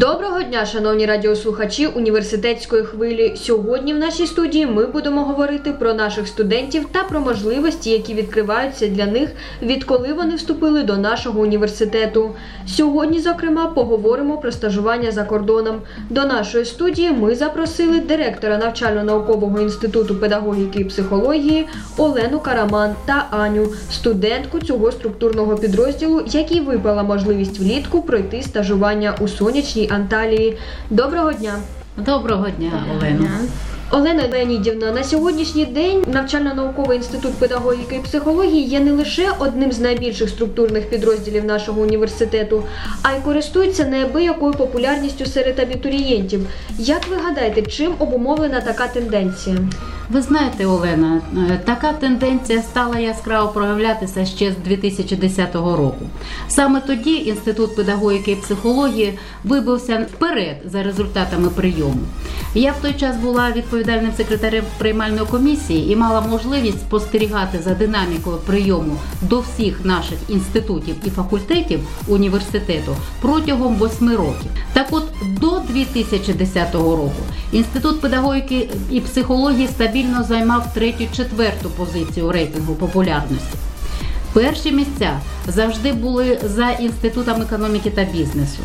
Доброго дня, шановні радіослухачі університетської хвилі. Сьогодні в нашій студії ми будемо говорити про наших студентів та про можливості, які відкриваються для них, відколи вони вступили до нашого університету. Сьогодні, зокрема, поговоримо про стажування за кордоном. До нашої студії ми запросили директора навчально-наукового інституту педагогіки і психології Олену Караман та Аню, студентку цього структурного підрозділу, якій випала можливість влітку пройти стажування у сонячній Анталії. Доброго дня! Доброго дня, Олено. Олена Леонідівна, на сьогоднішній день навчально-науковий інститут педагогіки і психології є не лише одним з найбільших структурних підрозділів нашого університету, а й користується неабиякою популярністю серед абітурієнтів. Як ви гадаєте, чим обумовлена така тенденція? Ви знаєте, Олена, е, така тенденція стала яскраво проявлятися ще з 2010 року. Саме тоді Інститут педагогіки і психології вибився вперед за результатами прийому. Я в той час була відповідальним секретарем приймальної комісії і мала можливість спостерігати за динамікою прийому до всіх наших інститутів і факультетів університету протягом восьми років. Так от до 2010 року інститут педагогіки і психології стабільно займав третю-четверту позицію рейтингу популярності. Перші місця завжди були за інститутом економіки та бізнесу,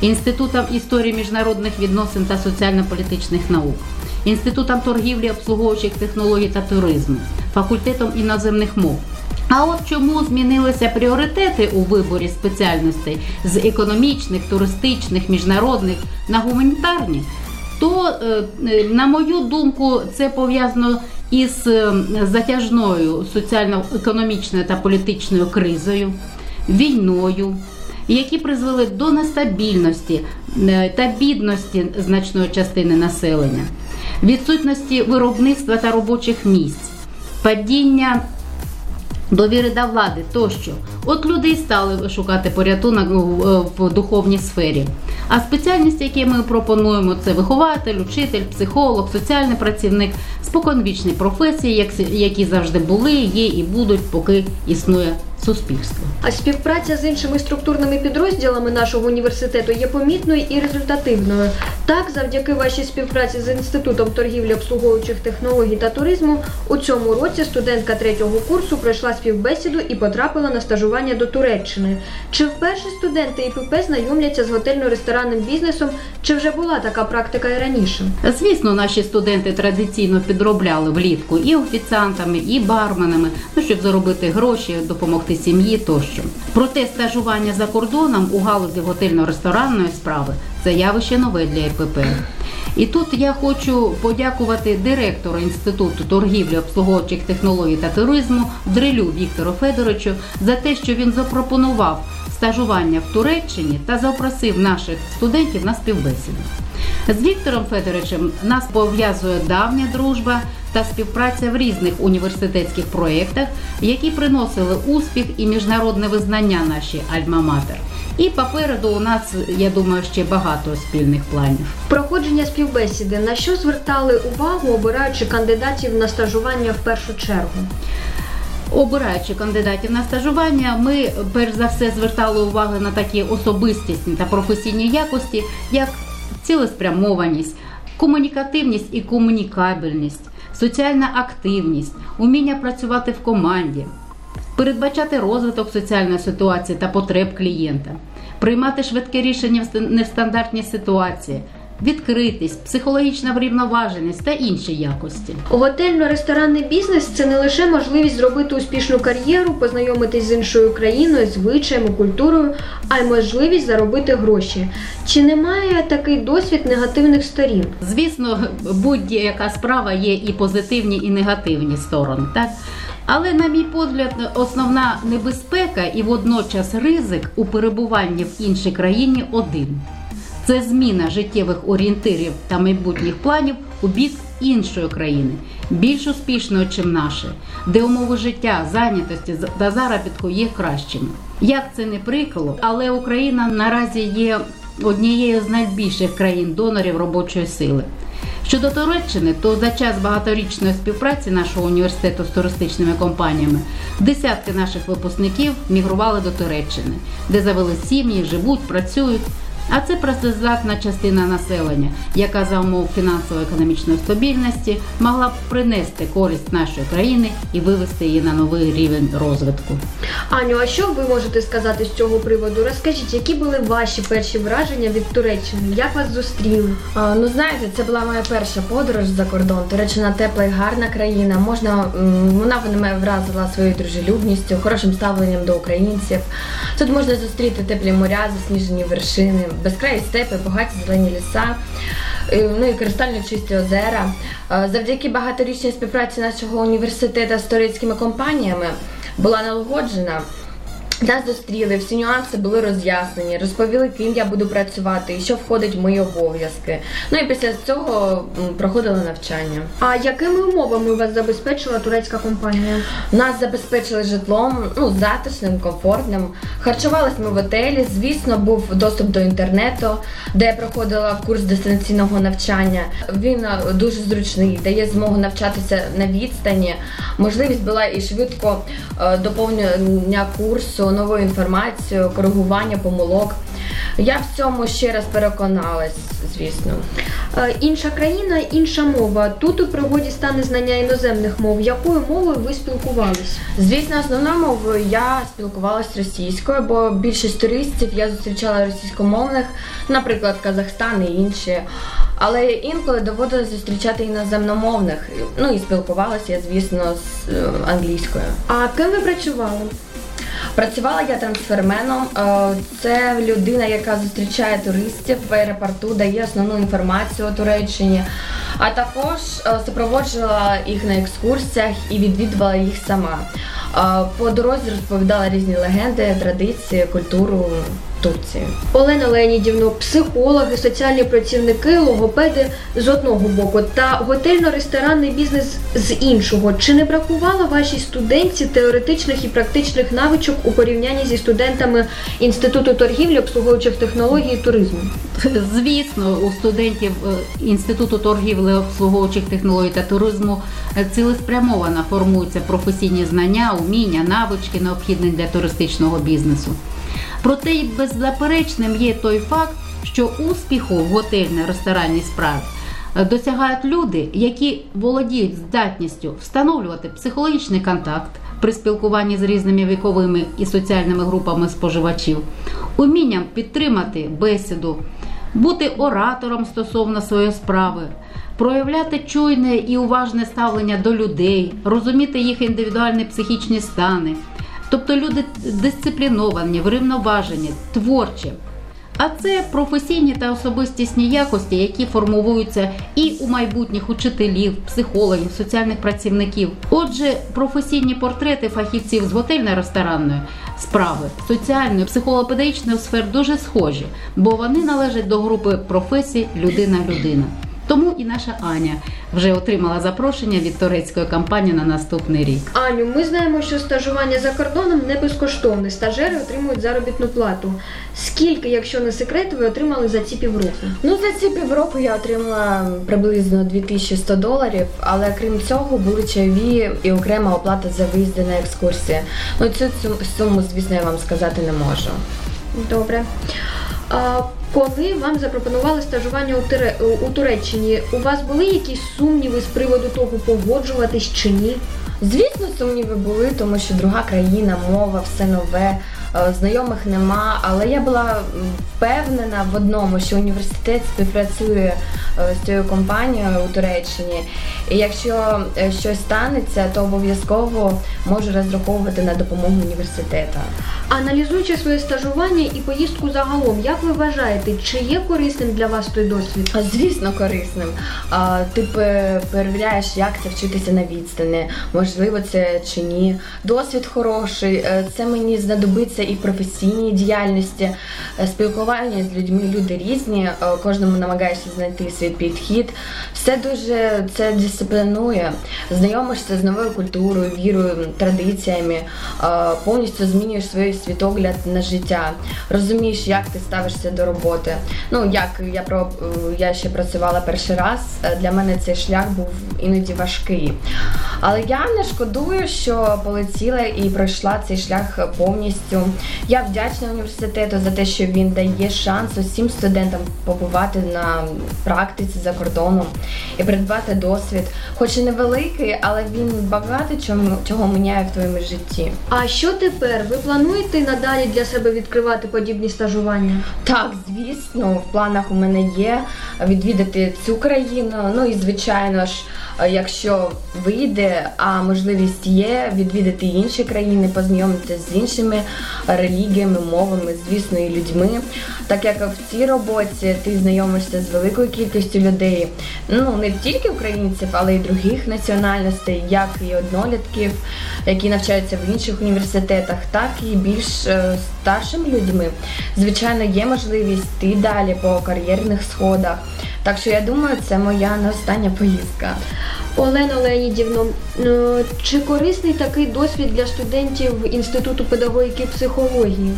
інститутом історії міжнародних відносин та соціально-політичних наук, інститутом торгівлі, обслуговуючих технологій та туризму, факультетом іноземних мов. А от чому змінилися пріоритети у виборі спеціальностей з економічних, туристичних, міжнародних на гуманітарні? То, е, е, на мою думку, це пов'язано із е, затяжною соціально-економічною та політичною кризою, війною, які призвели до нестабільності та бідності значної частини населення, відсутності виробництва та робочих місць, падіння довіри до влади тощо. От люди і стали шукати порятунок в духовній сфері. А спеціальність, які ми пропонуємо, це вихователь, учитель, психолог, соціальний працівник, споконвічні професії, як- які завжди були, є і будуть, поки існує суспільство. А співпраця з іншими структурними підрозділами нашого університету є помітною і результативною. Так, завдяки вашій співпраці з інститутом торгівлі обслуговуючих технологій та туризму, у цьому році студентка третього курсу пройшла співбесіду і потрапила на стажування до Туреччини. Чи вперше студенти ІПП знайомляться з готельно-ресторанним бізнесом, чи вже була така практика і раніше? Звісно, наші студенти традиційно підробляли влітку і офіціантами, і барменами, ну щоб заробити гроші, допомогти сім'ї тощо. Проте стажування за кордоном у галузі готельно-ресторанної справи це явище нове для ІПП. І тут я хочу подякувати директору інституту торгівлі, обслуговуючих технологій та туризму Дрилю Віктору Федоровичу за те, що він запропонував стажування в Туреччині та запросив наших студентів на співбесіду. З Віктором Федоровичем нас пов'язує давня дружба та співпраця в різних університетських проєктах, які приносили успіх і міжнародне визнання нашій Альма-Матер. І попереду у нас, я думаю, ще багато спільних планів. Проходження співбесіди на що звертали увагу, обираючи кандидатів на стажування в першу чергу? Обираючи кандидатів на стажування, ми перш за все звертали увагу на такі особистісні та професійні якості, як цілеспрямованість, комунікативність і комунікабельність, соціальна активність, уміння працювати в команді, передбачати розвиток соціальної ситуації та потреб клієнта, приймати швидке рішення в ст- нестандартній ситуації, відкритість, психологічна врівноваженість та інші якості. Готельно-ресторанний бізнес це не лише можливість зробити успішну кар'єру, познайомитись з іншою країною, звичаями, культурою, а й можливість заробити гроші. Чи немає такий досвід негативних сторін? Звісно, будь-яка справа є і позитивні, і негативні сторони, так? Але, на мій погляд, основна небезпека і водночас ризик у перебуванні в іншій країні один. Це зміна життєвих орієнтирів та майбутніх планів у бік іншої країни, більш успішної, чим наше, де умови життя, зайнятості та заробітку є кращими. Як це не прикро, але Україна наразі є однією з найбільших країн донорів робочої сили. Щодо Туреччини, то за час багаторічної співпраці нашого університету з туристичними компаніями десятки наших випускників мігрували до Туреччини, де завели сім'ї, живуть, працюють. А це працездатна частина населення, яка за умов фінансово-економічної стабільності могла б принести користь нашої країни і вивести її на новий рівень розвитку. Аню, а що ви можете сказати з цього приводу? Розкажіть, які були ваші перші враження від Туреччини? Як вас зустріли? А, Ну знаєте, це була моя перша подорож за кордон. Туреччина тепла і гарна країна. Можна вона мене вразила своєю дружелюбністю, хорошим ставленням до українців. Тут можна зустріти теплі моря, засніжені вершини, безкраї степи, багаті зелені ліса. е, Ну і кристально чисті озера. Завдяки багаторічній співпраці нашого університету з турецькими компаніями була налагоджена. Нас зустріли, всі нюанси були роз'яснені, розповіли, ким я буду працювати і що входить в мої обов'язки. Ну і після цього проходили навчання. А якими умовами вас забезпечила турецька компанія? Нас забезпечили житлом, ну затишним, комфортним. Харчувались ми в готелі. Звісно, був доступ до інтернету, де я проходила курс дистанційного навчання. Він е, дуже зручний, дає змогу навчатися на відстані. Можливість була і швидко е, доповнення курсу, новою інформацією, коригування помилок. Я в цьому ще раз переконалась, звісно. Е, Інша країна, інша мова. Тут у пригоді стане знання іноземних мов. Якою мовою ви спілкувались? Звісно, основною мовою я спілкувалася російською, бо більшість туристів я зустрічала російськомовних, наприклад, Казахстан і інші. Але інколи доводилось зустрічати іноземномовних. Ну і спілкувалася я, звісно, з е, англійською. А ким ви працювали? Працювала я трансферменом. Е, Це людина, яка зустрічає туристів в аеропорту, дає основну інформацію у Туреччині, а також е, супроводжувала їх на екскурсіях і відвідувала їх сама. Е, По дорозі розповідала різні легенди, традиції, культуру Турції. Олена Леонідівно, психологи, соціальні працівники, логопеди з одного боку та готельно-ресторанний бізнес з іншого. Чи не бракувало вашій студентці теоретичних і практичних навичок у порівнянні зі студентами Інституту торгівлі, обслуговуючих технологій і туризму? Звісно, у студентів е, Інституту торгівлі обслуговуючих технологій та туризму е, цілеспрямовано формуються професійні знання, уміння, навички, необхідні для туристичного бізнесу. Проте й беззаперечним є той факт, що успіху в готельно-ресторанній справі е, досягають люди, які володіють здатністю встановлювати психологічний контакт при спілкуванні з різними віковими і соціальними групами споживачів, умінням підтримати бесіду, бути оратором стосовно своєї справи, проявляти чуйне і уважне ставлення до людей, розуміти їх індивідуальні психічні стани. Тобто люди дисципліновані, врівноважені, творчі. А це професійні та особистісні якості, які формуються і у майбутніх учителів, психологів, соціальних працівників. Отже, професійні портрети фахівців з готельно-ресторанної справи, соціальної, психолого-педагогічної сфер дуже схожі, бо вони належать до групи професій людина-людина. Тому і наша Аня вже отримала запрошення від турецької компанії на наступний рік. Аню, ми знаємо, що стажування за кордоном не безкоштовне. Стажери отримують заробітну плату. Скільки, якщо не секрет, ви отримали за ці півроку? Ну, за ці півроку я отримала приблизно 2100 доларів, але крім цього були чайові і окрема оплата за виїзди на екскурсії. Ну, цю цю суму, звісно, я вам сказати не можу. Добре. Коли вам запропонували стажування у, Тере у Туреччині, у вас були якісь сумніви з приводу того, погоджуватись чи ні? Звісно, сумніви були, тому що друга країна, мова, все нове, знайомих нема. Але я була впевнена в одному, що університет співпрацює е, з цією компанією у Туреччині. І якщо е, щось станеться, то обов'язково можу розраховувати на допомогу університету. Аналізуючи своє стажування і поїздку загалом, як ви вважаєте, чи є корисним для вас той досвід? Звісно, корисним. Ти перевіряєш, як це вчитися на відстані, можливо, це чи ні. Досвід хороший, е, це мені знадобиться і в діяльності, е, спілкування з людьми. Люди різні, е, кожному намагаєшся знайти свій підхід. Все дуже це дисциплінує. Знайомишся з новою культурою, вірою, традиціями, е, повністю змінюєш свій світогляд на життя, розумієш, як ти ставишся до роботи. Ну як я про я ще працювала перший раз. Для мене цей шлях був іноді важкий. Але я не шкодую, що полетіла і пройшла цей шлях повністю. Я вдячна університету за те, що він дає шанс усім студентам побувати на практиці за кордоном і придбати досвід, хоч і невеликий, але він багато чому чого міняє в твоєму житті. А що тепер? Ви плануєте надалі для себе відкривати подібні стажування? Так, звісно, в планах у мене є відвідати цю країну. Ну і звичайно ж, якщо вийде, а можливість є відвідати інші країни, познайомитися з іншими релігіями, мовами, звісно, і людьми. Так як в цій роботі ти знайомишся з великою кількістю людей, ну не тільки українців, але й других національностей, як і однолітків, які навчаються в інших університетах, так і більш е, старшими людьми. Звичайно, є можливість йти далі по кар'єрних сходах. Так що я думаю, це моя не остання поїздка. Олена Леонідівно, е, чи корисний такий досвід для студентів Інституту педагогіки і психології?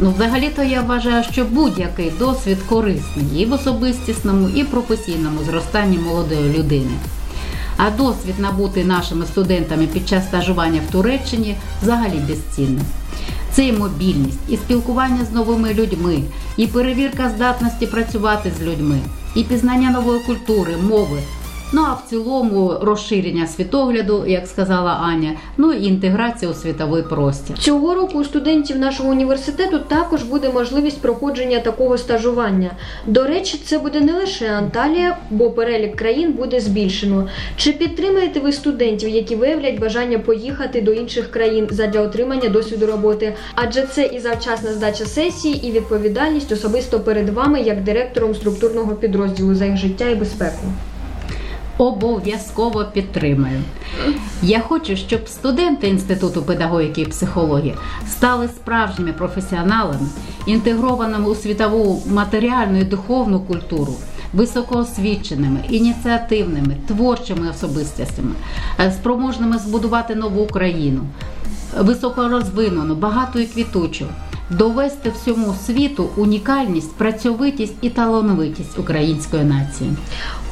Ну, взагалі-то я вважаю, що будь-який досвід корисний і в особистісному, і професійному зростанні молодої людини. А досвід набутий нашими студентами під час стажування в Туреччині взагалі безцінний. Це і мобільність, і спілкування з новими людьми, і перевірка здатності працювати з людьми, і пізнання нової культури, мови. Ну а в цілому розширення світогляду, як сказала Аня, ну і інтеграція у світовий простір. Цього року у студентів нашого університету також буде можливість проходження такого стажування. До речі, це буде не лише Анталія, бо перелік країн буде збільшено. Чи підтримаєте ви студентів, які виявлять бажання поїхати до інших країн задля отримання досвіду роботи? Адже це і завчасна здача сесії, і відповідальність особисто перед вами як директором структурного підрозділу за їх життя і безпеку. Обов'язково підтримаю. Я хочу, щоб студенти Інституту педагогіки і психології стали справжніми професіоналами, інтегрованими у світову матеріальну і духовну культуру, високоосвіченими, ініціативними, творчими особистостями, е, спроможними збудувати нову Україну, високорозвинену, багату і квітучу. Довести всьому світу унікальність, працьовитість і талановитість української нації.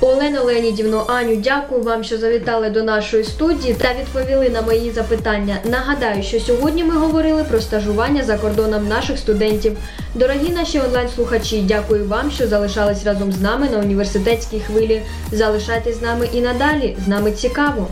Олена Леонідівно, Аню, дякую вам, що завітали до нашої студії та відповіли на мої запитання. Нагадаю, що сьогодні ми говорили про стажування за кордоном наших студентів. Дорогі наші онлайн-слухачі, дякую вам, що залишались разом з нами на університетській хвилі. Залишайтесь з нами і надалі. З нами цікаво.